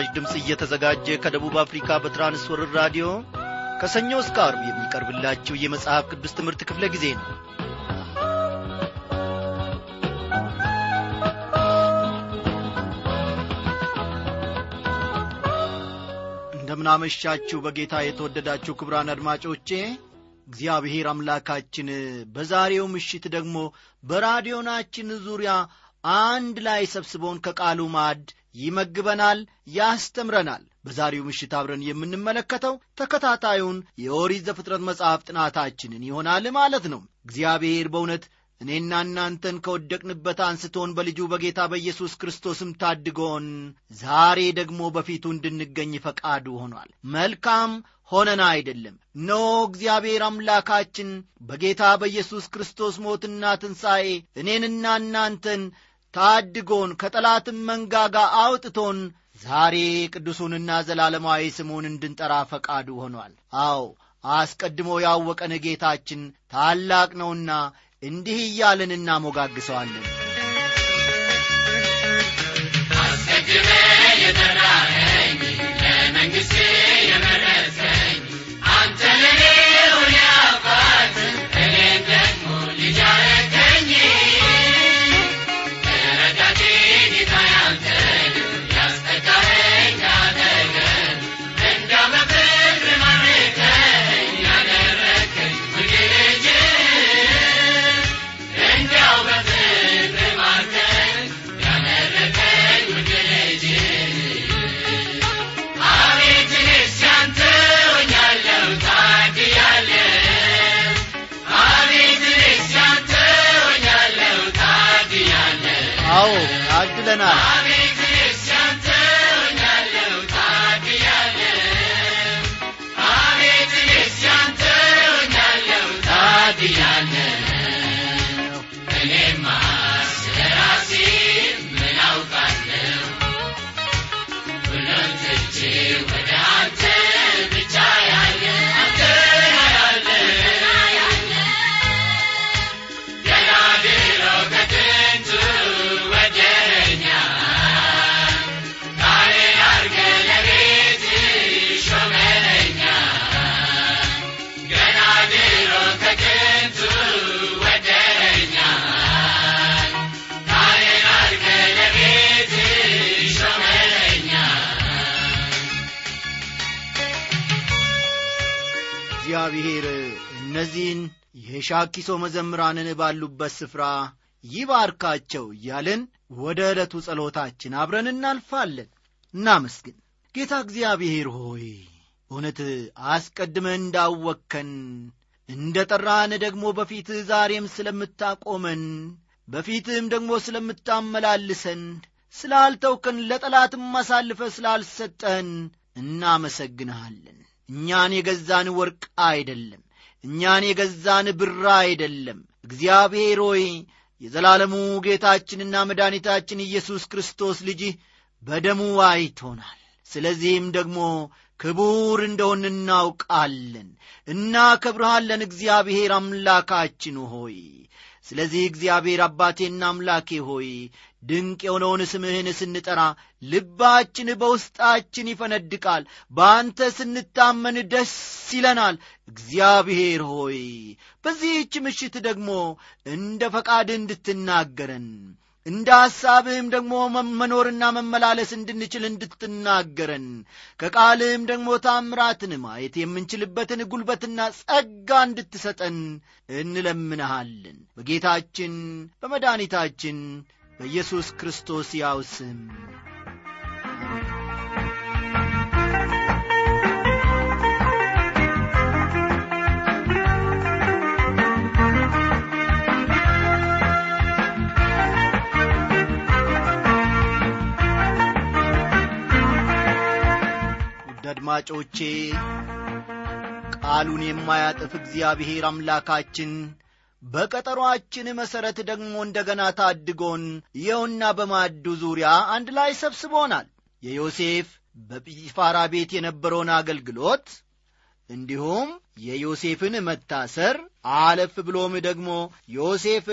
በምስራች ድምፅ እየተዘጋጀ ከደቡብ አፍሪካ በትራንስወርር ራዲዮ ከሰኞ እስከ አርብ የሚቀርብላችሁ የመጽሐፍ ቅዱስ ትምህርት ክፍለ ጊዜ ነው። እንደምናመሻችሁ በጌታ የተወደዳችሁ ክብራን አድማጮቼ እግዚአብሔር አምላካችን በዛሬው ምሽት ደግሞ በራዲዮናችን ዙሪያ አንድ ላይ ሰብስቦን ከቃሉ ማዕድ ይመግበናል ያስተምረናል። በዛሬው ምሽት አብረን የምንመለከተው ተከታታዩን የኦሪት ዘፍጥረት መጽሐፍ ጥናታችንን ይሆናል ማለት ነው። እግዚአብሔር በእውነት እኔና እናንተን ከወደቅንበት አንስቶን በልጁ በጌታ በኢየሱስ ክርስቶስም ታድጎን ዛሬ ደግሞ በፊቱ እንድንገኝ ፈቃዱ ሆኗል። መልካም ሆነን አይደለም። ኖ እግዚአብሔር አምላካችን በጌታ በኢየሱስ ክርስቶስ ሞትና ትንሣኤ እኔንና እናንተን ታድጎን ከጠላትም መንጋጋ አውጥቶን ዛሬ ቅዱሱንና ዘላለማዊ ስሙን እንድንጠራ ፈቃዱ ሆኗል። አዎ አስቀድሞ ያወቀን ጌታችን ታላቅ ነውና እንዲህ እያልን እናሞጋግሰዋለን እግዚአብሔር እነዚህን የሻኪሶ መዘምራንን ባሉበት ስፍራ ይባርካቸው እያልን ወደ ዕለቱ ጸሎታችን አብረን እናልፋለን። እናመስግን። ጌታ እግዚአብሔር ሆይ እውነት አስቀድመህ እንዳወከን እንደ ጠራን ደግሞ በፊትህ ዛሬም ስለምታቆመን በፊትህም ደግሞ ስለምታመላልሰን ስላልተውከን ለጠላትም አሳልፈ ስላልሰጠን እናመሰግንሃለን እኛን የገዛን ወርቅ አይደለም እኛን የገዛን ብር አይደለም። እግዚአብሔር ሆይ የዘላለሙ ጌታችንና መድኃኒታችን ኢየሱስ ክርስቶስ ልጅህ በደሙ አይቶናል። ስለዚህም ደግሞ ክቡር እንደሆን እናውቃለን እናከብርሃለን። እግዚአብሔር አምላካችን ሆይ ስለዚህ እግዚአብሔር አባቴና አምላኬ ሆይ ድንቅ የሆነውን ስምህን ስንጠራ ልባችን በውስጣችን ይፈነድቃል። በአንተ ስንታመን ደስ ይለናል። እግዚአብሔር ሆይ በዚህች ምሽት ደግሞ እንደ ፈቃድ እንድትናገረን እንደ ሐሳብህም ደግሞ መኖርና መመላለስ እንድንችል እንድትናገረን ከቃልህም ደግሞ ታምራትን ማየት የምንችልበትን ጉልበትና ጸጋ እንድትሰጠን እንለምንሃለን። በጌታችን በመድኃኒታችን በኢየሱስ ክርስቶስ ያው ስም። አድማጮቼ ቃሉን የማያጥፍ እግዚአብሔር አምላካችን በቀጠሮአችን መሠረት ደግሞ እንደገና ታድጎን ይኸውና በማዕዱ ዙሪያ አንድ ላይ ሰብስቦናል። የዮሴፍ በጲፋራ ቤት የነበረውን አገልግሎት እንዲሁም የዮሴፍን መታሰር አለፍ ብሎም ደግሞ ዮሴፍ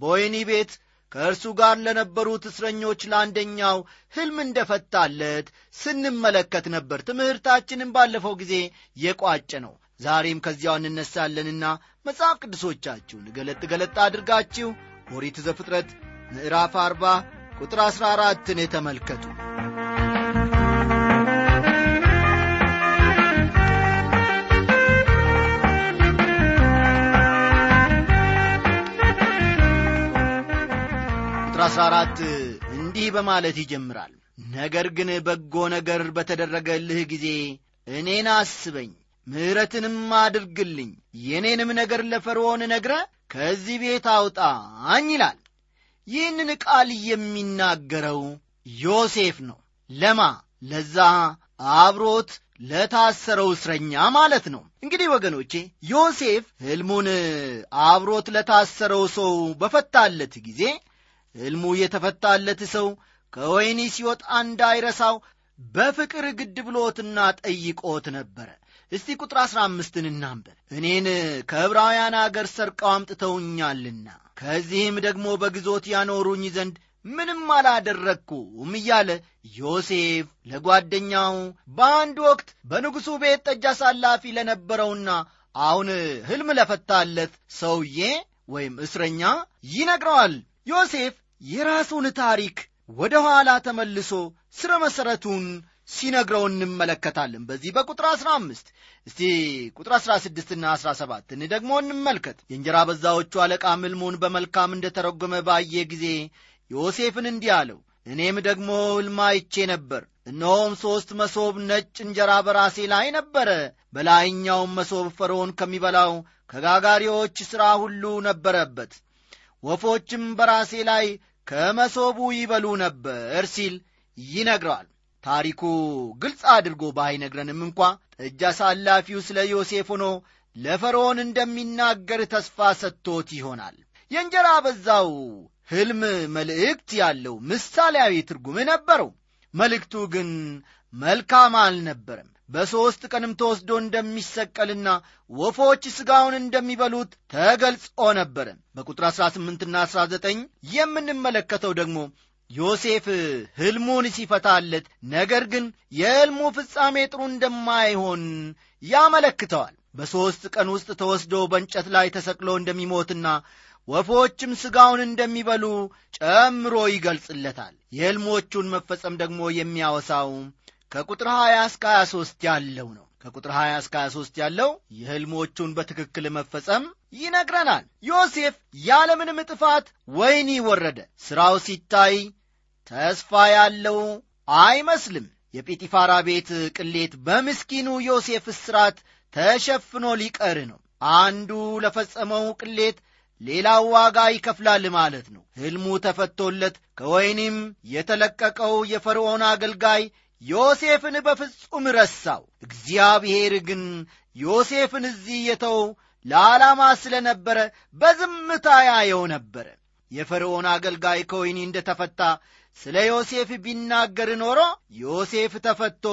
በወይኒ ቤት ከእርሱ ጋር ለነበሩት እስረኞች ለአንደኛው ሕልም እንደፈታለት ስንመለከት ነበር። ትምህርታችንን ባለፈው ጊዜ የቋጨ ነው ዛሬም ከዚያው እንነሳለንና መጽሐፍ ቅዱሶቻችሁን ገለጥ ገለጥ አድርጋችሁ ኦሪት ዘፍጥረት ምዕራፍ አርባ ቁጥር አሥራ አራትን ተመልከቱ ቁጥር 14 እንዲህ በማለት ይጀምራል። ነገር ግን በጎ ነገር በተደረገልህ ጊዜ እኔን አስበኝ ምሕረትንም አድርግልኝ የኔንም ነገር ለፈርዖን ነግረ ከዚህ ቤት አውጣኝ ይላል። ይህንን ቃል የሚናገረው ዮሴፍ ነው። ለማ? ለዛ አብሮት ለታሰረው እስረኛ ማለት ነው። እንግዲህ ወገኖቼ ዮሴፍ ሕልሙን አብሮት ለታሰረው ሰው በፈታለት ጊዜ ሕልሙ የተፈታለት ሰው ከወይኒ ሲወጣ እንዳይረሳው በፍቅር ግድ ብሎትና ጠይቆት ነበረ እስቲ ቁጥር አሥራ አምስትን እናንበብ እኔን ከዕብራውያን አገር ሰርቀው አምጥተውኛልና ከዚህም ደግሞ በግዞት ያኖሩኝ ዘንድ ምንም አላደረግኩም እያለ ዮሴፍ ለጓደኛው በአንድ ወቅት በንጉሡ ቤት ጠጅ አሳላፊ ለነበረውና አሁን ሕልም ለፈታለት ሰውዬ ወይም እስረኛ ይነግረዋል። ዮሴፍ የራሱን ታሪክ ወደ ኋላ ተመልሶ ስረ መሠረቱን ሲነግረው እንመለከታለን። በዚህ በቁጥር አሥራ አምስት እስቲ ቁጥር አሥራ ስድስትና አሥራ ሰባትን ደግሞ እንመልከት። የእንጀራ በዛዎቹ አለቃ ምልሙን በመልካም እንደ ተረጎመ ባየ ጊዜ ዮሴፍን እንዲህ አለው እኔም ደግሞ ሕልም አይቼ ነበር። እነሆም ሦስት መሶብ ነጭ እንጀራ በራሴ ላይ ነበረ። በላይኛውም መሶብ ፈርዖን ከሚበላው ከጋጋሪዎች ሥራ ሁሉ ነበረበት። ወፎችም በራሴ ላይ ከመሶቡ ይበሉ ነበር ሲል ይነግረዋል ታሪኩ ግልጽ አድርጎ ባይነግረንም እንኳ ጠጅ አሳላፊው ስለ ዮሴፍ ሆኖ ለፈርዖን እንደሚናገር ተስፋ ሰጥቶት ይሆናል። የእንጀራ በዛው ሕልም መልእክት ያለው ምሳሌያዊ ትርጉም ነበረው። መልእክቱ ግን መልካም አልነበረም። በሦስት ቀንም ተወስዶ እንደሚሰቀልና ወፎች ሥጋውን እንደሚበሉት ተገልጾ ነበረ። በቁጥር 18ና 19 የምንመለከተው ደግሞ ዮሴፍ ሕልሙን ሲፈታለት ነገር ግን የሕልሙ ፍጻሜ ጥሩ እንደማይሆን ያመለክተዋል። በሦስት ቀን ውስጥ ተወስዶ በእንጨት ላይ ተሰቅሎ እንደሚሞትና ወፎችም ሥጋውን እንደሚበሉ ጨምሮ ይገልጽለታል። የሕልሞቹን መፈጸም ደግሞ የሚያወሳው ከቁጥር 20 እስከ 23 ያለው ነው። ከቁጥር 20 እስከ 23 ያለው የሕልሞቹን በትክክል መፈጸም ይነግረናል። ዮሴፍ ያለምንም ጥፋት ወይኒ ወረደ። ሥራው ሲታይ ተስፋ ያለው አይመስልም። የጲጢፋራ ቤት ቅሌት በምስኪኑ ዮሴፍ እስራት ተሸፍኖ ሊቀር ነው። አንዱ ለፈጸመው ቅሌት ሌላው ዋጋ ይከፍላል ማለት ነው። ሕልሙ ተፈቶለት ከወይኒም የተለቀቀው የፈርዖን አገልጋይ ዮሴፍን በፍጹም ረሳው። እግዚአብሔር ግን ዮሴፍን እዚህ የተው ለዓላማ ስለ ነበረ በዝምታ ያየው ነበረ። የፈርዖን አገልጋይ ከወይኒ እንደ ተፈታ ስለ ዮሴፍ ቢናገር ኖሮ ዮሴፍ ተፈቶ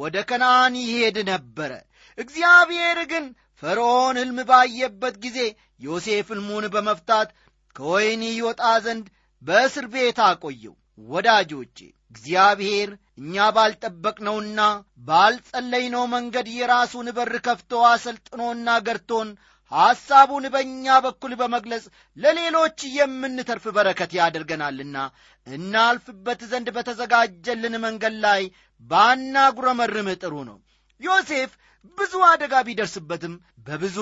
ወደ ከነአን ይሄድ ነበረ። እግዚአብሔር ግን ፈርዖን ሕልም ባየበት ጊዜ ዮሴፍ ሕልሙን በመፍታት ከወይኒ ይወጣ ዘንድ በእስር ቤት አቆየው። ወዳጆቼ እግዚአብሔር እኛ ባልጠበቅነውና ባልጸለይነው መንገድ የራሱን በር ከፍቶ አሰልጥኖና ገርቶን ሐሳቡን በእኛ በኩል በመግለጽ ለሌሎች የምንተርፍ በረከት ያደርገናልና እናልፍበት ዘንድ በተዘጋጀልን መንገድ ላይ ባናጉረመርም ጥሩ ነው። ዮሴፍ ብዙ አደጋ ቢደርስበትም በብዙ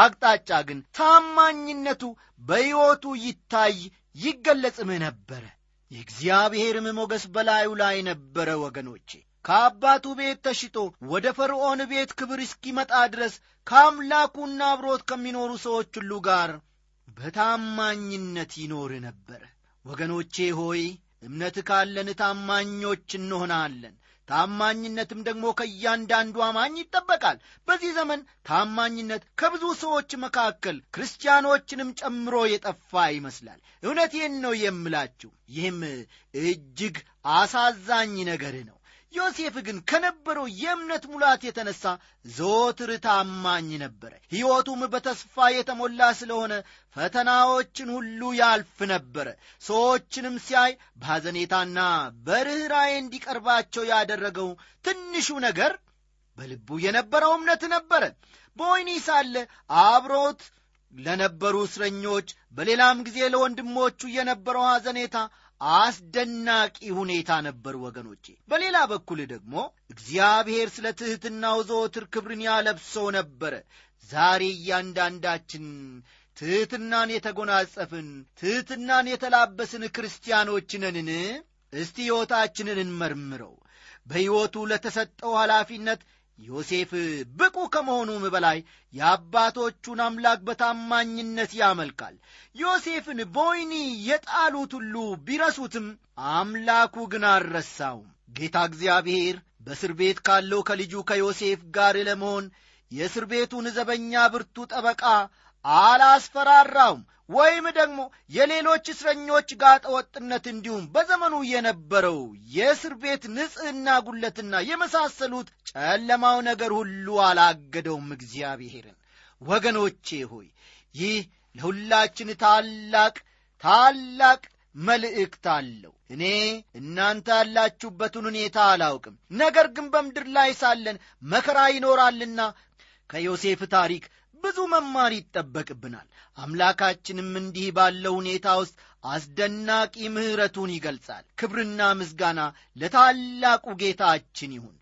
አቅጣጫ ግን ታማኝነቱ በሕይወቱ ይታይ ይገለጽም ነበረ። የእግዚአብሔርም ሞገስ በላዩ ላይ ነበረ ወገኖቼ ከአባቱ ቤት ተሽጦ ወደ ፈርዖን ቤት ክብር እስኪመጣ ድረስ ከአምላኩና አብሮት ከሚኖሩ ሰዎች ሁሉ ጋር በታማኝነት ይኖር ነበረ ወገኖቼ ሆይ እምነት ካለን ታማኞች እንሆናለን። ታማኝነትም ደግሞ ከእያንዳንዱ አማኝ ይጠበቃል። በዚህ ዘመን ታማኝነት ከብዙ ሰዎች መካከል ክርስቲያኖችንም ጨምሮ የጠፋ ይመስላል። እውነቴን ነው የምላችሁ ይህም እጅግ አሳዛኝ ነገር ነው ዮሴፍ ግን ከነበረው የእምነት ሙላት የተነሳ ዘወትር ታማኝ ነበረ። ሕይወቱም በተስፋ የተሞላ ስለሆነ ፈተናዎችን ሁሉ ያልፍ ነበረ። ሰዎችንም ሲያይ በሐዘኔታና በርኅራዬ እንዲቀርባቸው ያደረገው ትንሹ ነገር በልቡ የነበረው እምነት ነበረ። በወህኒ ሳለ አብሮት ለነበሩ እስረኞች፣ በሌላም ጊዜ ለወንድሞቹ የነበረው ሐዘኔታ አስደናቂ ሁኔታ ነበር ወገኖቼ። በሌላ በኩል ደግሞ እግዚአብሔር ስለ ትሕትናው ዘወትር ክብርን ያለብሰው ነበረ። ዛሬ እያንዳንዳችን ትሕትናን የተጎናጸፍን ትሕትናን የተላበስን ክርስቲያኖች? እስቲ ሕይወታችንን እንመርምረው። በሕይወቱ ለተሰጠው ኃላፊነት ዮሴፍ ብቁ ከመሆኑም በላይ የአባቶቹን አምላክ በታማኝነት ያመልካል። ዮሴፍን በወህኒ የጣሉት ሁሉ ቢረሱትም አምላኩ ግን አልረሳውም። ጌታ እግዚአብሔር በእስር ቤት ካለው ከልጁ ከዮሴፍ ጋር ለመሆን የእስር ቤቱን ዘበኛ ብርቱ ጠበቃ አላስፈራራውም ወይም ደግሞ የሌሎች እስረኞች ጋጠ ወጥነት እንዲሁም በዘመኑ የነበረው የእስር ቤት ንጽሕና ጉለትና የመሳሰሉት ጨለማው ነገር ሁሉ አላገደውም እግዚአብሔርን። ወገኖቼ ሆይ ይህ ለሁላችን ታላቅ ታላቅ መልእክት አለው። እኔ እናንተ ያላችሁበትን ሁኔታ አላውቅም፣ ነገር ግን በምድር ላይ ሳለን መከራ ይኖራልና ከዮሴፍ ታሪክ ብዙ መማር ይጠበቅብናል። አምላካችንም እንዲህ ባለው ሁኔታ ውስጥ አስደናቂ ምሕረቱን ይገልጻል። ክብርና ምስጋና ለታላቁ ጌታችን ይሁን።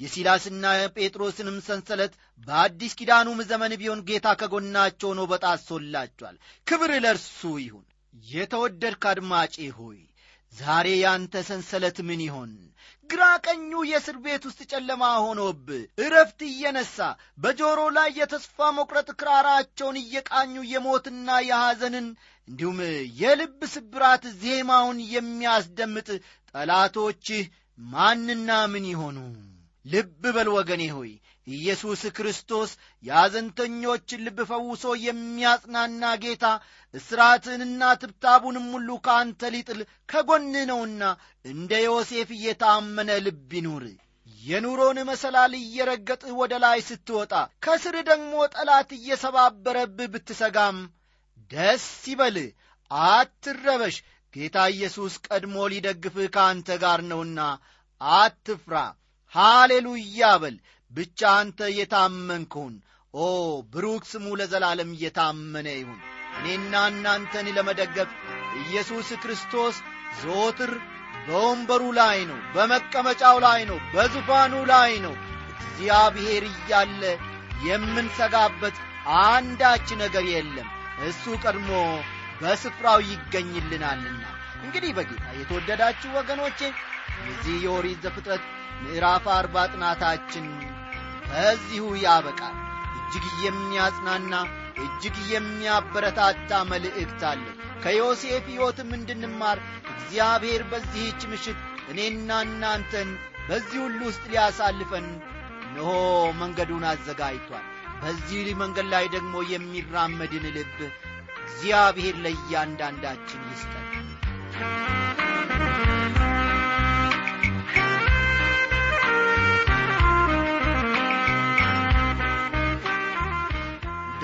የሲላስና ጴጥሮስንም ሰንሰለት በአዲስ ኪዳኑም ዘመን ቢሆን ጌታ ከጎናቸው ሆኖ በጣሶላቸዋል። ክብር ለእርሱ ይሁን። የተወደድክ አድማጬ ሆይ ዛሬ ያንተ ሰንሰለት ምን ይሆን? ግራ ቀኙ የእስር ቤት ውስጥ ጨለማ ሆኖብህ እረፍት እየነሣ በጆሮ ላይ የተስፋ መቁረጥ ክራራቸውን እየቃኙ የሞትና የሐዘንን እንዲሁም የልብ ስብራት ዜማውን የሚያስደምጥ ጠላቶችህ ማንና ምን ይሆኑ? ልብ በል ወገኔ ሆይ ኢየሱስ ክርስቶስ የአዘንተኞችን ልብ ፈውሶ የሚያጽናና ጌታ እስራትንና ትብታቡንም ሁሉ ከአንተ ሊጥል ከጎንህ ነውና እንደ ዮሴፍ እየታመነ ልብ ይኑር። የኑሮን መሰላል እየረገጥህ ወደ ላይ ስትወጣ ከስር ደግሞ ጠላት እየሰባበረብህ ብትሰጋም ደስ ይበልህ፣ አትረበሽ። ጌታ ኢየሱስ ቀድሞ ሊደግፍህ ከአንተ ጋር ነውና አትፍራ። ሃሌሉያ በል። ብቻ አንተ የታመንክሁን ኦ ብሩክ ስሙ ለዘላለም እየታመነ ይሁን። እኔና እናንተን ለመደገፍ ኢየሱስ ክርስቶስ ዘወትር በወንበሩ ላይ ነው፣ በመቀመጫው ላይ ነው፣ በዙፋኑ ላይ ነው። እግዚአብሔር እያለ የምንሰጋበት አንዳች ነገር የለም። እሱ ቀድሞ በስፍራው ይገኝልናልና። እንግዲህ በጌታ የተወደዳችሁ ወገኖቼ የዚህ የኦሪት ዘፍጥረት ምዕራፍ አርባ ጥናታችን ከዚሁ ያበቃል። እጅግ የሚያጽናና እጅግ የሚያበረታታ መልእክት አለ። ከዮሴፍ ሕይወትም እንድንማር እግዚአብሔር በዚህች ምሽት እኔና እናንተን በዚህ ሁሉ ውስጥ ሊያሳልፈን እነሆ መንገዱን አዘጋጅቷል። በዚህ መንገድ ላይ ደግሞ የሚራመድን ልብ እግዚአብሔር ለእያንዳንዳችን ይስጠን።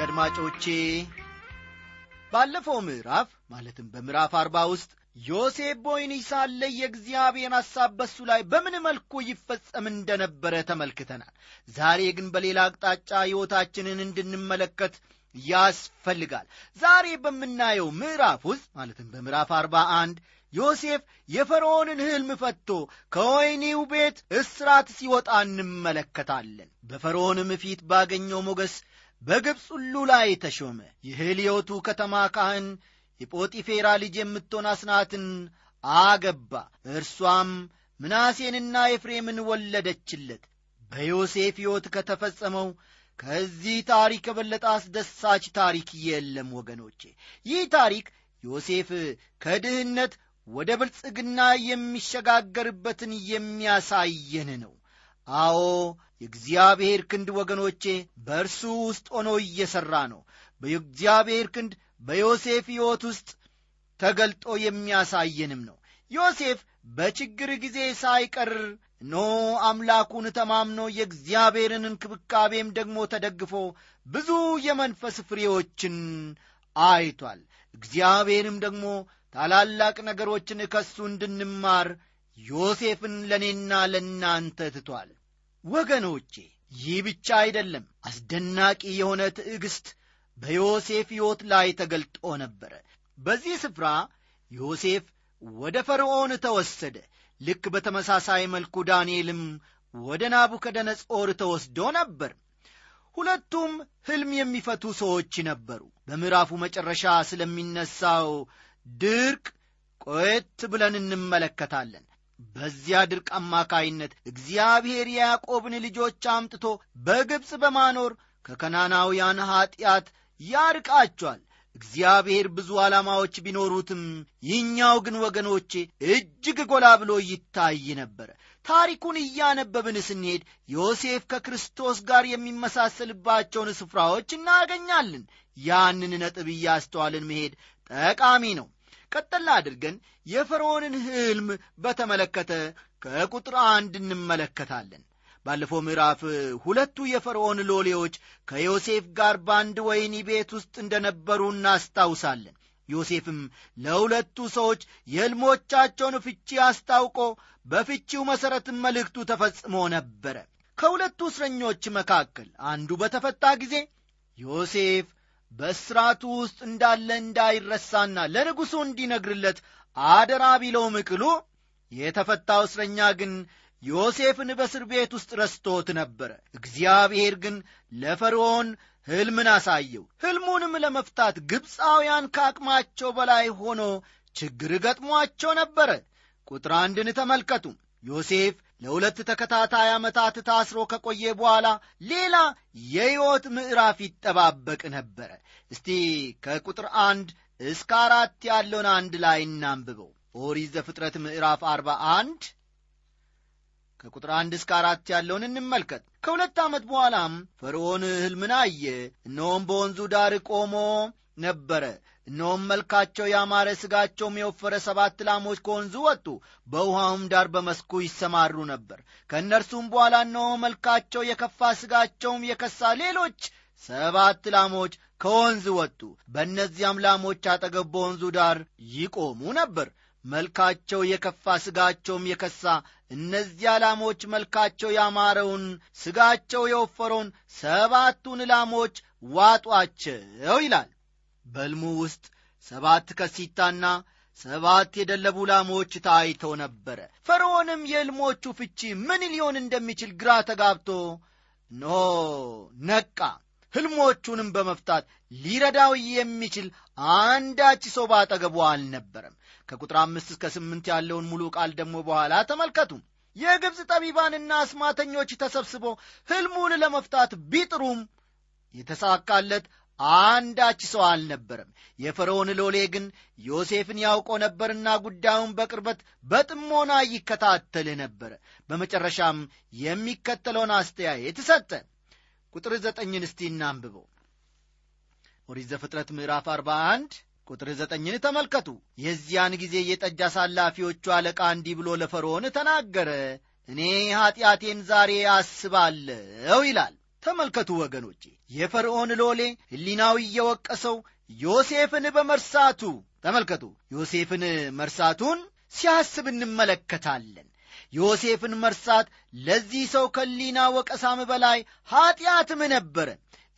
አድማጮቼ ባለፈው ምዕራፍ ማለትም በምዕራፍ አርባ ውስጥ ዮሴፍ በወህኒ ሳለ የእግዚአብሔር ሐሳብ በሱ ላይ በምን መልኩ ይፈጸም እንደነበረ ተመልክተናል። ዛሬ ግን በሌላ አቅጣጫ ሕይወታችንን እንድንመለከት ያስፈልጋል። ዛሬ በምናየው ምዕራፍ ውስጥ ማለትም በምዕራፍ አርባ አንድ ዮሴፍ የፈርዖንን ሕልም ፈትቶ ከወህኒው ቤት እስራት ሲወጣ እንመለከታለን። በፈርዖንም ፊት ባገኘው ሞገስ በግብፅ ሁሉ ላይ ተሾመ። የሄልዮቱ ከተማ ካህን የጶጢፌራ ልጅ የምትሆን አስናትን አገባ። እርሷም ምናሴንና ኤፍሬምን ወለደችለት። በዮሴፍ ሕይወት ከተፈጸመው ከዚህ ታሪክ የበለጠ አስደሳች ታሪክ የለም ወገኖቼ። ይህ ታሪክ ዮሴፍ ከድህነት ወደ ብልጽግና የሚሸጋገርበትን የሚያሳየን ነው። አዎ የእግዚአብሔር ክንድ ወገኖቼ በእርሱ ውስጥ ሆኖ እየሠራ ነው። የእግዚአብሔር ክንድ በዮሴፍ ሕይወት ውስጥ ተገልጦ የሚያሳየንም ነው። ዮሴፍ በችግር ጊዜ ሳይቀር ኖ አምላኩን ተማምኖ የእግዚአብሔርን እንክብካቤም ደግሞ ተደግፎ ብዙ የመንፈስ ፍሬዎችን አይቷል። እግዚአብሔርም ደግሞ ታላላቅ ነገሮችን ከሱ እንድንማር ዮሴፍን ለእኔና ለእናንተ ትቷል። ወገኖቼ ይህ ብቻ አይደለም። አስደናቂ የሆነ ትዕግሥት በዮሴፍ ሕይወት ላይ ተገልጦ ነበረ። በዚህ ስፍራ ዮሴፍ ወደ ፈርዖን ተወሰደ። ልክ በተመሳሳይ መልኩ ዳንኤልም ወደ ናቡከደነጾር ተወስዶ ነበር። ሁለቱም ሕልም የሚፈቱ ሰዎች ነበሩ። በምዕራፉ መጨረሻ ስለሚነሳው ድርቅ ቆየት ብለን እንመለከታለን። በዚያ ድርቅ አማካይነት እግዚአብሔር የያዕቆብን ልጆች አምጥቶ በግብፅ በማኖር ከከናናውያን ኀጢአት ያርቃቸዋል። እግዚአብሔር ብዙ ዓላማዎች ቢኖሩትም ይህኛው ግን ወገኖቼ እጅግ ጎላ ብሎ ይታይ ነበረ። ታሪኩን እያነበብን ስንሄድ ዮሴፍ ከክርስቶስ ጋር የሚመሳሰልባቸውን ስፍራዎች እናገኛለን። ያንን ነጥብ እያስተዋልን መሄድ ጠቃሚ ነው። ቀጠላ አድርገን የፈርዖንን ሕልም በተመለከተ ከቁጥር አንድ እንመለከታለን። ባለፈው ምዕራፍ ሁለቱ የፈርዖን ሎሌዎች ከዮሴፍ ጋር በአንድ ወይኒ ቤት ውስጥ እንደነበሩ እናስታውሳለን። ዮሴፍም ለሁለቱ ሰዎች የሕልሞቻቸውን ፍቺ አስታውቆ በፍቺው መሠረትም መልእክቱ ተፈጽሞ ነበረ። ከሁለቱ እስረኞች መካከል አንዱ በተፈታ ጊዜ ዮሴፍ በእስራቱ ውስጥ እንዳለ እንዳይረሳና ለንጉሡ እንዲነግርለት አደራ ቢለውም ቅሉ የተፈታው እስረኛ ግን ዮሴፍን በእስር ቤት ውስጥ ረስቶት ነበረ። እግዚአብሔር ግን ለፈርዖን ሕልምን አሳየው። ሕልሙንም ለመፍታት ግብፃውያን ከአቅማቸው በላይ ሆኖ ችግር ገጥሟቸው ነበረ። ቁጥር አንድን ተመልከቱ። ዮሴፍ ለሁለት ተከታታይ ዓመታት ታስሮ ከቆየ በኋላ ሌላ የሕይወት ምዕራፍ ይጠባበቅ ነበረ። እስቲ ከቁጥር አንድ እስከ አራት ያለውን አንድ ላይ እናንብበው። ኦሪት ዘፍጥረት ምዕራፍ አርባ አንድ ከቁጥር አንድ እስከ አራት ያለውን እንመልከት። ከሁለት ዓመት በኋላም ፈርዖን ሕልምን አየ። እነሆም በወንዙ ዳር ቆሞ ነበረ። እነሆም መልካቸው ያማረ ሥጋቸውም የወፈረ ሰባት ላሞች ከወንዙ ወጡ፣ በውሃውም ዳር በመስኩ ይሰማሩ ነበር። ከእነርሱም በኋላ እነሆ መልካቸው የከፋ ሥጋቸውም የከሳ ሌሎች ሰባት ላሞች ከወንዝ ወጡ። በእነዚያም ላሞች አጠገብ በወንዙ ዳር ይቆሙ ነበር። መልካቸው የከፋ ሥጋቸውም የከሳ እነዚያ ላሞች መልካቸው ያማረውን ሥጋቸው የወፈረውን ሰባቱን ላሞች ዋጧቸው ይላል። በሕልሙ ውስጥ ሰባት ከሲታና ሰባት የደለቡ ላሞች ታይተው ነበረ። ፈርዖንም የሕልሞቹ ፍቺ ምን ሊሆን እንደሚችል ግራ ተጋብቶ ኖ ነቃ። ሕልሞቹንም በመፍታት ሊረዳው የሚችል አንዳች ሰው ባጠገቡ አልነበረም። ከቁጥር አምስት እስከ ስምንት ያለውን ሙሉ ቃል ደግሞ በኋላ ተመልከቱ። የግብፅ ጠቢባንና አስማተኞች ተሰብስቦ ሕልሙን ለመፍታት ቢጥሩም የተሳካለት አንዳች ሰው አልነበረም። የፈርዖን ሎሌ ግን ዮሴፍን ያውቆ ነበርና ጉዳዩን በቅርበት በጥሞና ይከታተል ነበረ። በመጨረሻም የሚከተለውን አስተያየት ሰጠ። ቁጥር ዘጠኝን እስቲ እናንብበው። ኦሪት ዘፍጥረት ምዕራፍ አርባ አንድ ቁጥር ዘጠኝን ተመልከቱ። የዚያን ጊዜ የጠጅ አሳላፊዎቹ አለቃ እንዲህ ብሎ ለፈርዖን ተናገረ፣ እኔ ኀጢአቴን ዛሬ አስባለሁ ይላል። ተመልከቱ ወገኖቼ፣ የፈርዖን ሎሌ ሕሊናው እየወቀሰው ዮሴፍን በመርሳቱ ተመልከቱ፣ ዮሴፍን መርሳቱን ሲያስብ እንመለከታለን። ዮሴፍን መርሳት ለዚህ ሰው ከሕሊና ወቀሳም በላይ ኀጢአትም ነበረ።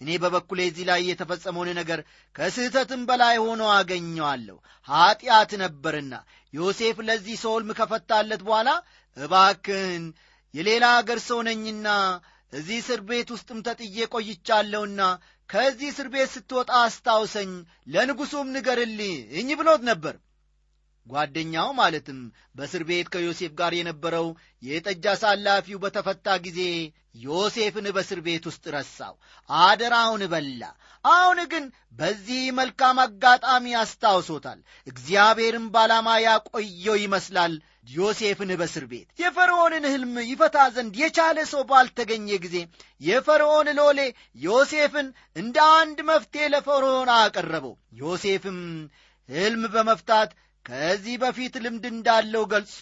እኔ በበኩሌ እዚህ ላይ የተፈጸመውን ነገር ከስህተትም በላይ ሆኖ አገኘዋለሁ። ኀጢአት ነበርና ዮሴፍ ለዚህ ሰው ሕልም ከፈታለት በኋላ እባክህን የሌላ አገር ሰው ነኝና እዚህ እስር ቤት ውስጥም ተጥዬ ቆይቻለሁና ከዚህ እስር ቤት ስትወጣ አስታውሰኝ፣ ለንጉሡም ንገርልኝ ብሎት ነበር። ጓደኛው ማለትም በእስር ቤት ከዮሴፍ ጋር የነበረው የጠጅ አሳላፊው በተፈታ ጊዜ ዮሴፍን በእስር ቤት ውስጥ ረሳው፣ አደራውን በላ። አሁን ግን በዚህ መልካም አጋጣሚ አስታውሶታል። እግዚአብሔርም ባላማ ያቆየው ይመስላል ዮሴፍን በእስር ቤት የፈርዖንን ሕልም ይፈታ ዘንድ የቻለ ሰው ባልተገኘ ጊዜ የፈርዖን ሎሌ ዮሴፍን እንደ አንድ መፍትሔ ለፈርዖን አቀረበው። ዮሴፍም ሕልም በመፍታት ከዚህ በፊት ልምድ እንዳለው ገልጾ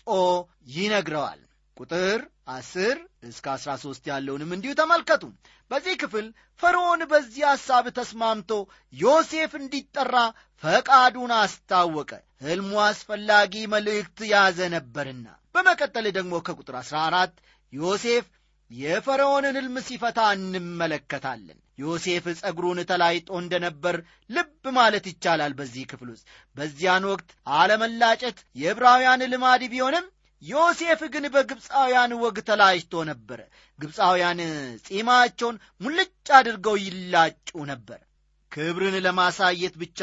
ይነግረዋል ቁጥር አስር እስከ አስራ ሦስት ያለውንም እንዲሁ ተመልከቱ። በዚህ ክፍል ፈርዖን በዚህ ሐሳብ ተስማምቶ ዮሴፍ እንዲጠራ ፈቃዱን አስታወቀ። ሕልሙ አስፈላጊ መልእክት ያዘ ነበርና። በመቀጠል ደግሞ ከቁጥር አሥራ አራት ዮሴፍ የፈርዖንን ሕልም ሲፈታ እንመለከታለን። ዮሴፍ ጸጉሩን ተላይጦ እንደነበር ልብ ማለት ይቻላል። በዚህ ክፍል ውስጥ በዚያን ወቅት አለመላጨት የዕብራውያን ልማድ ቢሆንም ዮሴፍ ግን በግብፃውያን ወግ ተላጭቶ ነበረ ግብፃውያን ጺማቸውን ሙልጭ አድርገው ይላጩ ነበር። ክብርን ለማሳየት ብቻ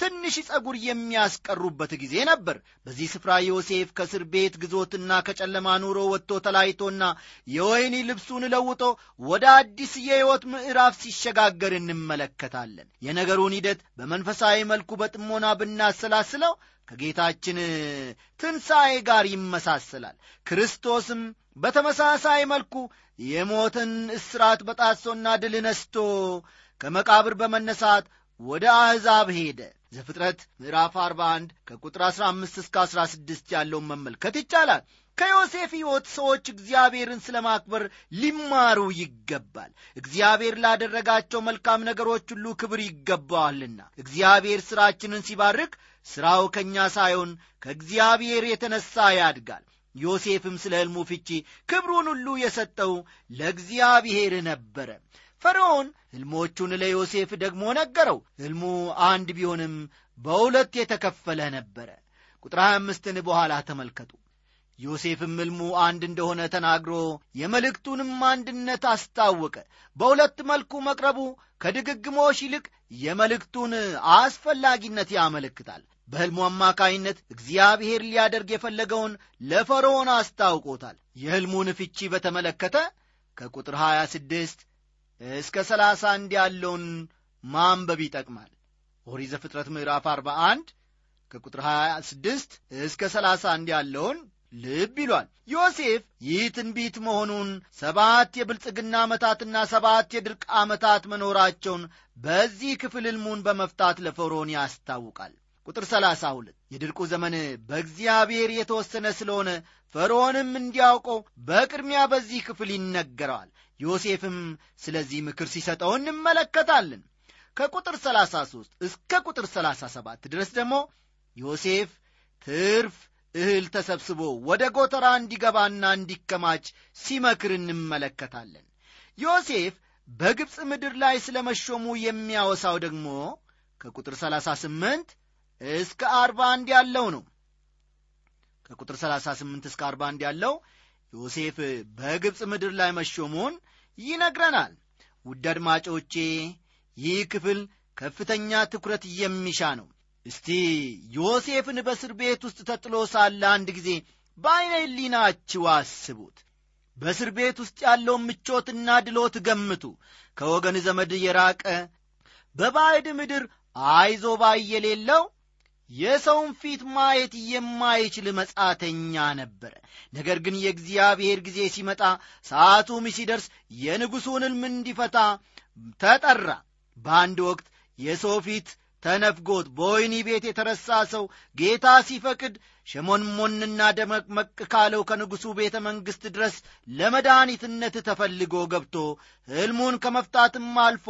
ትንሽ ጸጉር የሚያስቀሩበት ጊዜ ነበር። በዚህ ስፍራ ዮሴፍ ከእስር ቤት ግዞትና ከጨለማ ኑሮ ወጥቶ ተላይቶና የወይኒ ልብሱን ለውጦ ወደ አዲስ የሕይወት ምዕራፍ ሲሸጋገር እንመለከታለን። የነገሩን ሂደት በመንፈሳዊ መልኩ በጥሞና ብናሰላስለው ከጌታችን ትንሣኤ ጋር ይመሳሰላል። ክርስቶስም በተመሳሳይ መልኩ የሞትን እስራት በጣሶና ድል ነስቶ ከመቃብር በመነሳት ወደ አሕዛብ ሄደ ዘፍጥረት ምዕራፍ 41 ከቁጥር 15 እስከ 16 ያለውን መመልከት ይቻላል። ከዮሴፍ ሕይወት ሰዎች እግዚአብሔርን ስለ ማክበር ሊማሩ ይገባል። እግዚአብሔር ላደረጋቸው መልካም ነገሮች ሁሉ ክብር ይገባዋልና። እግዚአብሔር ሥራችንን ሲባርክ ሥራው ከእኛ ሳይሆን ከእግዚአብሔር የተነሣ ያድጋል። ዮሴፍም ስለ ሕልሙ ፍቺ ክብሩን ሁሉ የሰጠው ለእግዚአብሔር ነበረ ፈርዖን ሕልሞቹን ለዮሴፍ ደግሞ ነገረው። ሕልሙ አንድ ቢሆንም በሁለት የተከፈለ ነበረ። ቁጥር 25ን በኋላ ተመልከቱ። ዮሴፍም ሕልሙ አንድ እንደሆነ ተናግሮ የመልእክቱንም አንድነት አስታወቀ። በሁለት መልኩ መቅረቡ ከድግግሞሽ ይልቅ የመልእክቱን አስፈላጊነት ያመለክታል። በሕልሙ አማካይነት እግዚአብሔር ሊያደርግ የፈለገውን ለፈርዖን አስታውቆታል። የሕልሙን ፍቺ በተመለከተ ከቁጥር 26 እስከ 31 ያለውን ማንበብ ይጠቅማል። ኦሪት ዘፍጥረት ምዕራፍ 41 ከቁጥር 26 እስከ 31 ያለውን ልብ ይሏል። ዮሴፍ ይህ ትንቢት መሆኑን ሰባት የብልጽግና ዓመታትና ሰባት የድርቅ ዓመታት መኖራቸውን በዚህ ክፍል ሕልሙን በመፍታት ለፈርዖን ያስታውቃል ቁጥር 32 የድርቁ ዘመን በእግዚአብሔር የተወሰነ ስለሆነ ፈርዖንም እንዲያውቀው በቅድሚያ በዚህ ክፍል ይነገረዋል። ዮሴፍም ስለዚህ ምክር ሲሰጠው እንመለከታለን። ከቁጥር 33 እስከ ቁጥር 37 ድረስ ደግሞ ዮሴፍ ትርፍ እህል ተሰብስቦ ወደ ጎተራ እንዲገባና እንዲከማች ሲመክር እንመለከታለን። ዮሴፍ በግብፅ ምድር ላይ ስለ መሾሙ የሚያወሳው ደግሞ ከቁጥር 38 እስከ 41 ያለው ነው። ከቁጥር 38 እስከ 41 ያለው ዮሴፍ በግብፅ ምድር ላይ መሾሙን ይነግረናል። ውድ አድማጮቼ ይህ ክፍል ከፍተኛ ትኩረት የሚሻ ነው። እስቲ ዮሴፍን በእስር ቤት ውስጥ ተጥሎ ሳለ አንድ ጊዜ በዐይነ ሕሊናችሁ አስቡት። በእስር ቤት ውስጥ ያለውን ምቾትና ድሎት ገምቱ። ከወገን ዘመድ የራቀ በባዕድ ምድር አይዞ ባይ የሰውን ፊት ማየት የማይችል መጻተኛ ነበረ ነገር ግን የእግዚአብሔር ጊዜ ሲመጣ ሰዓቱም ሲደርስ የንጉሡን ሕልም እንዲፈታ ተጠራ። በአንድ ወቅት የሰው ፊት ተነፍጎት በወይኒ ቤት የተረሳ ሰው ጌታ ሲፈቅድ ሸሞንሞንና ደመቅመቅ ካለው ከንጉሡ ቤተ መንግሥት ድረስ ለመድኃኒትነት ተፈልጎ ገብቶ ሕልሙን ከመፍታትም አልፎ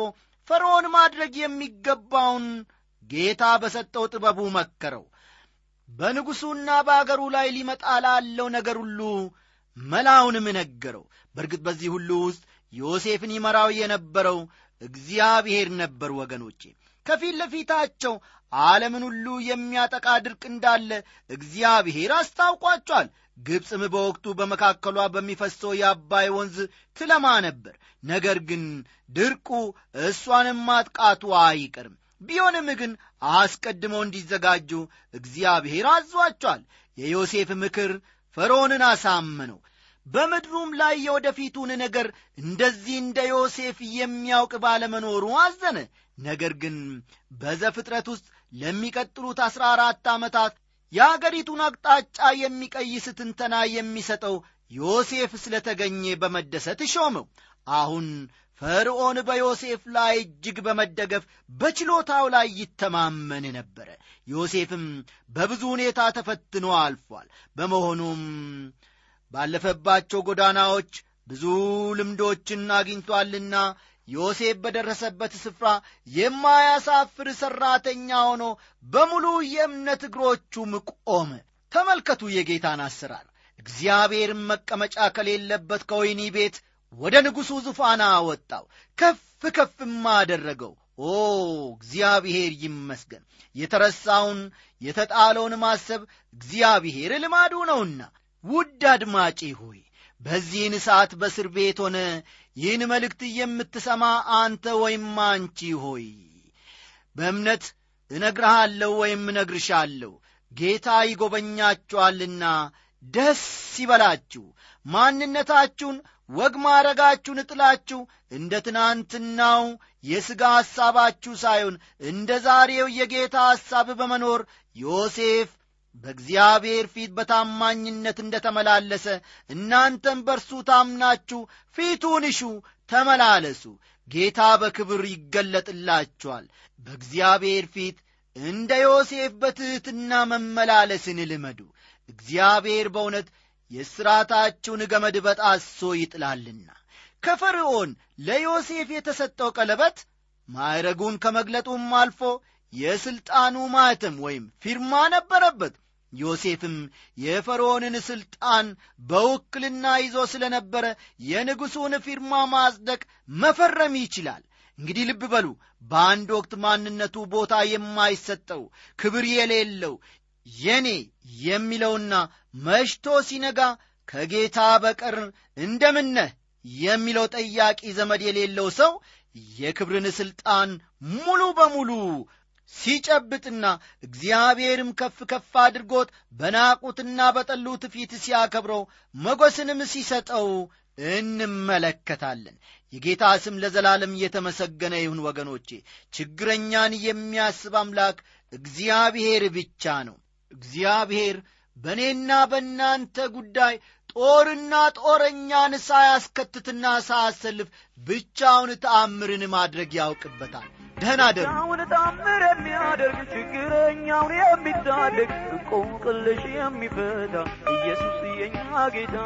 ፈርዖን ማድረግ የሚገባውን ጌታ በሰጠው ጥበቡ መከረው። በንጉሡና በአገሩ ላይ ሊመጣ ላለው ነገር ሁሉ መላውንም ነገረው። በእርግጥ በዚህ ሁሉ ውስጥ ዮሴፍን ይመራው የነበረው እግዚአብሔር ነበር ወገኖቼ። ከፊት ለፊታቸው ዓለምን ሁሉ የሚያጠቃ ድርቅ እንዳለ እግዚአብሔር አስታውቋቸዋል። ግብፅም በወቅቱ በመካከሏ በሚፈሰው የአባይ ወንዝ ትለማ ነበር። ነገር ግን ድርቁ እሷንም ማጥቃቱ አይቀርም ቢሆንም ግን አስቀድመው እንዲዘጋጁ እግዚአብሔር አዟቸዋል። የዮሴፍ ምክር ፈርዖንን አሳመነው። በምድሩም ላይ የወደፊቱን ነገር እንደዚህ እንደ ዮሴፍ የሚያውቅ ባለመኖሩ አዘነ። ነገር ግን በዘፍጥረት ውስጥ ለሚቀጥሉት አሥራ አራት ዓመታት የአገሪቱን አቅጣጫ የሚቀይስ ትንተና የሚሰጠው ዮሴፍ ስለ ተገኘ በመደሰት ሾመው። አሁን ፈርዖን በዮሴፍ ላይ እጅግ በመደገፍ በችሎታው ላይ ይተማመን ነበረ ዮሴፍም በብዙ ሁኔታ ተፈትኖ አልፏል። በመሆኑም ባለፈባቸው ጎዳናዎች ብዙ ልምዶችን አግኝቷልና ዮሴፍ በደረሰበት ስፍራ የማያሳፍር ሠራተኛ ሆኖ በሙሉ የእምነት እግሮቹም ቆመ። ተመልከቱ የጌታን አሰራር። እግዚአብሔርም መቀመጫ ከሌለበት ከወይኒ ቤት ወደ ንጉሡ ዙፋን አወጣው ከፍ ከፍም አደረገው። ኦ እግዚአብሔር ይመስገን! የተረሳውን የተጣለውን ማሰብ እግዚአብሔር ልማዱ ነውና። ውድ አድማጪ ሆይ በዚህን ሰዓት በእስር ቤት ሆነ ይህን መልእክት የምትሰማ አንተ ወይም አንቺ ሆይ በእምነት እነግርሃለሁ ወይም እነግርሻለሁ ጌታ ይጎበኛችኋልና ደስ ይበላችሁ። ማንነታችሁን ወግ ማረጋችሁን ጥላችሁ እንደ ትናንትናው የሥጋ ሐሳባችሁ ሳይሆን እንደ ዛሬው የጌታ ሐሳብ በመኖር ዮሴፍ በእግዚአብሔር ፊት በታማኝነት እንደ ተመላለሰ እናንተም በርሱ ታምናችሁ ፊቱን እሹ ተመላለሱ። ጌታ በክብር ይገለጥላችኋል። በእግዚአብሔር ፊት እንደ ዮሴፍ በትሕትና መመላለስን ልመዱ። እግዚአብሔር በእውነት የሥራታችሁን ገመድ በጣሶ ይጥላልና። ከፈርዖን ለዮሴፍ የተሰጠው ቀለበት ማዕረጉን ከመግለጡም አልፎ የሥልጣኑ ማኅተም ወይም ፊርማ ነበረበት። ዮሴፍም የፈርዖንን ሥልጣን በውክልና ይዞ ስለ ነበረ የንጉሡን ፊርማ ማጽደቅ መፈረም ይችላል። እንግዲህ ልብ በሉ በአንድ ወቅት ማንነቱ ቦታ የማይሰጠው ክብር የሌለው የኔ የሚለውና መሽቶ ሲነጋ ከጌታ በቀር እንደምነህ የሚለው ጠያቂ ዘመድ የሌለው ሰው የክብርን ሥልጣን ሙሉ በሙሉ ሲጨብጥና እግዚአብሔርም ከፍ ከፍ አድርጎት በናቁትና በጠሉት ፊት ሲያከብረው መጎስንም ሲሰጠው እንመለከታለን። የጌታ ስም ለዘላለም እየተመሰገነ ይሁን ወገኖቼ። ችግረኛን የሚያስብ አምላክ እግዚአብሔር ብቻ ነው እግዚአብሔር በእኔና በእናንተ ጉዳይ ጦርና ጦረኛን ሳያስከትትና ሳያሰልፍ ብቻውን ተአምርን ማድረግ ያውቅበታል። ደህና ደሩ። ብቻውን ታምር የሚያደርግ ችግረኛውን የሚታደግ እንቆቅልሽ የሚፈታ ኢየሱስ የኛ ጌታ።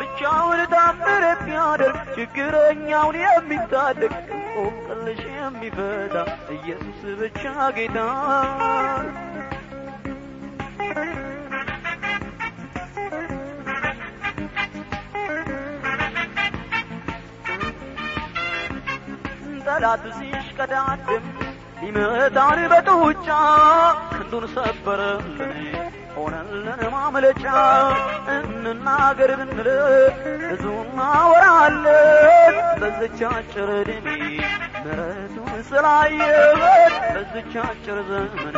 ብቻውን ታምር የሚያደርግ ችግረኛውን የሚታደግ እንቆቅልሽ የሚፈታ ኢየሱስ ብቻ ጌታ ጠላት ሲሽቀዳድም ሊመታን በጡጫ። ክንዱን ሰበረልን ሆነልን ማምለጫ። እንናገር ብንል ብዙ እናወራለን በዝቻ አጭር ዕድሜ ምሕረቱን ስላየን በዝቻ አጭር ዘመን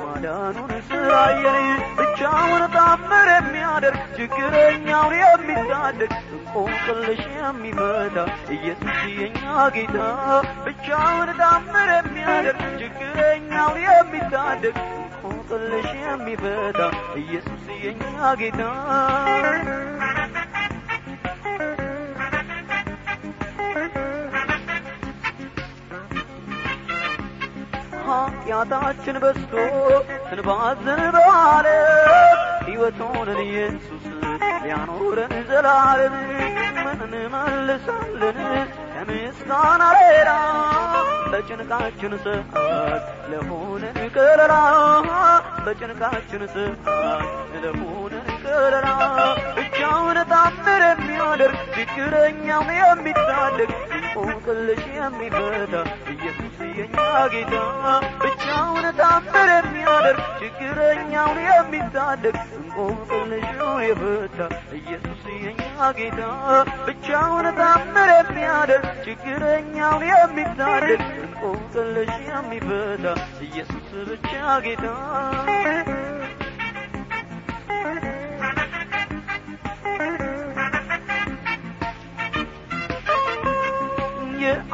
ማዳኑን ስላየን ብቻውን ታምር የሚያደርግ ችግረኛውን የሚታደግ እንቆቅልሽ የሚፈታ ኢየሱስ የኛ ጌታ። ብቻውን ታምር የሚያደርግ ችግረኛውን የሚታደግ እንቆቅልሽ የሚፈታ ኢየሱስ የኛ ጌታ። ኃጢአታችን በዝቶ ስንባዝን በዓለም ሕይወት ሆነን ኢየሱስ ሊያኖረን ዘላለም ምን እንመልሳለን ከምስጋና ሌላ በጭንቃችን ሰዓት ለሆነን ከለላ በጭንቃችን ሰዓት ለሆነን ከለላ። ብቻውን ታምር የሚያደርግ ችግረኛውን የሚታደግ እንቆቅልሽ የሚፈታ ኢየሱስ የኛ ጌታ ብቻውን ታምር የሚያደርግ ችግረኛውን የሚታደግ እንቆቅልሽ የፈታ ኢየሱስ የኛ ጌታ ብቻውን ታምር የሚያደርግ ችግረኛውን የሚታደግ እንቆቅልሽ የሚፈታ ኢየሱስ ብቻ ጌታ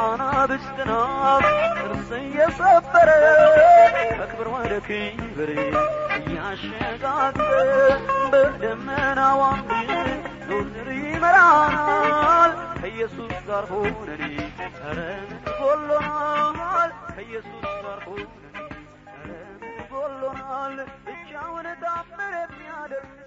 አናብስት ናት ጥርስን የሰበረ ከክብር ወደ ክብር እያሸጋገ በደመናዋ ዞር ይመራናል። ከኢየሱስ ጋር ሆነን ረን ጎሎናል ከኢየሱስ ጋር ሆነን ረን ጎሎናል ብቻውን ታምር የሚያደርግ